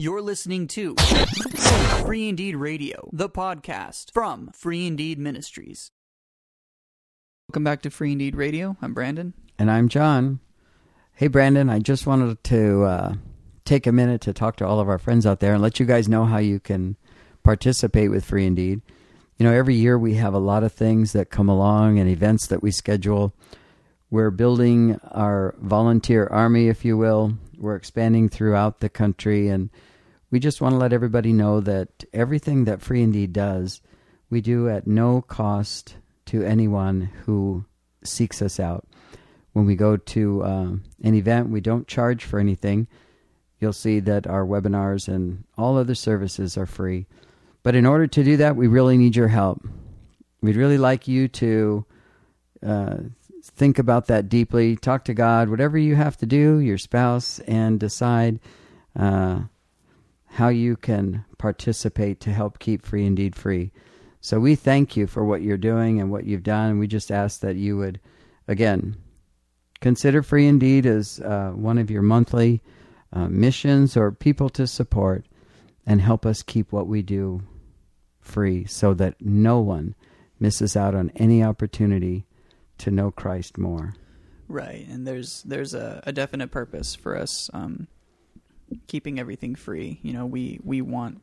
You're listening to Free Indeed Radio, the podcast from Free Indeed Ministries. Welcome back to Free Indeed Radio. I'm Brandon. And I'm John. Hey, Brandon, I just wanted to uh, take a minute to talk to all of our friends out there and let you guys know how you can participate with Free Indeed. You know, every year we have a lot of things that come along and events that we schedule. We're building our volunteer army, if you will. We're expanding throughout the country, and we just want to let everybody know that everything that Free Indeed does, we do at no cost to anyone who seeks us out. When we go to uh, an event, we don't charge for anything. You'll see that our webinars and all other services are free. But in order to do that, we really need your help. We'd really like you to uh, think about that deeply. Talk to God, whatever you have to do, your spouse, and decide uh, how you can participate to help keep Free Indeed free. So we thank you for what you're doing and what you've done. And We just ask that you would, again, consider Free Indeed as uh, one of your monthly uh, missions or people to support and help us keep what we do free so that no one misses out on any opportunity to know Christ more. Right, and there's there's a, a definite purpose for us um, keeping everything free. You know, we we want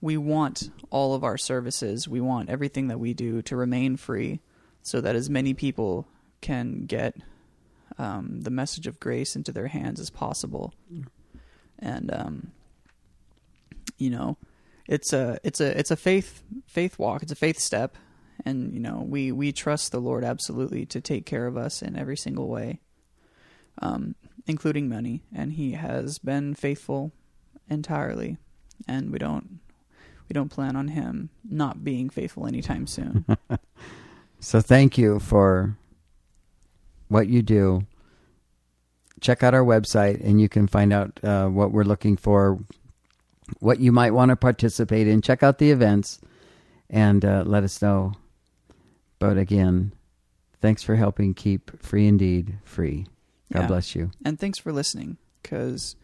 we want all of our services, we want everything that we do to remain free, so that as many people can get um, the message of grace into their hands as possible. And um, you know, it's a it's a it's a faith faith walk. It's a faith step, and you know we we trust the Lord absolutely to take care of us in every single way, um, including money. And He has been faithful entirely, and we don't we don't plan on Him not being faithful anytime soon. so thank you for what you do. Check out our website, and you can find out uh, what we're looking for, what you might want to participate in. Check out the events, and uh, let us know. But again, thanks for helping keep Free Indeed free. God Yeah. bless you. and thanks for listening, because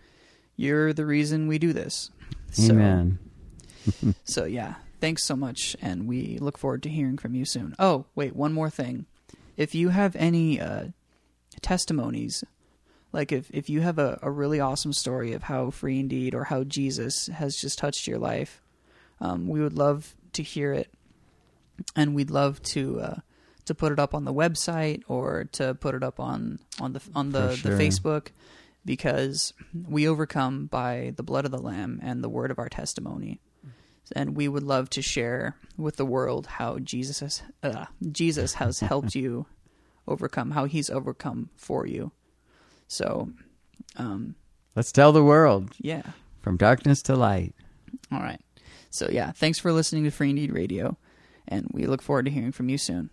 you're the reason we do this. So- Amen. So yeah, thanks so much, and we look forward to hearing from you soon. Oh, wait, one more thing. If you have any uh, testimonies, like if if you have a, a really awesome story of how free indeed or how Jesus has just touched your life, um, we would love to hear it, and we'd love to uh, to put it up on the website or to put it up on on the on the, sure. the Facebook. Because we overcome by the blood of the Lamb and the word of our testimony and we would love to share with the world how Jesus has uh, Jesus has helped you overcome, how He's overcome for you. So, um, Let's tell the world yeah, from darkness to light. all right. So yeah, thanks for listening to Free Indeed Radio, and we look forward to hearing from you soon.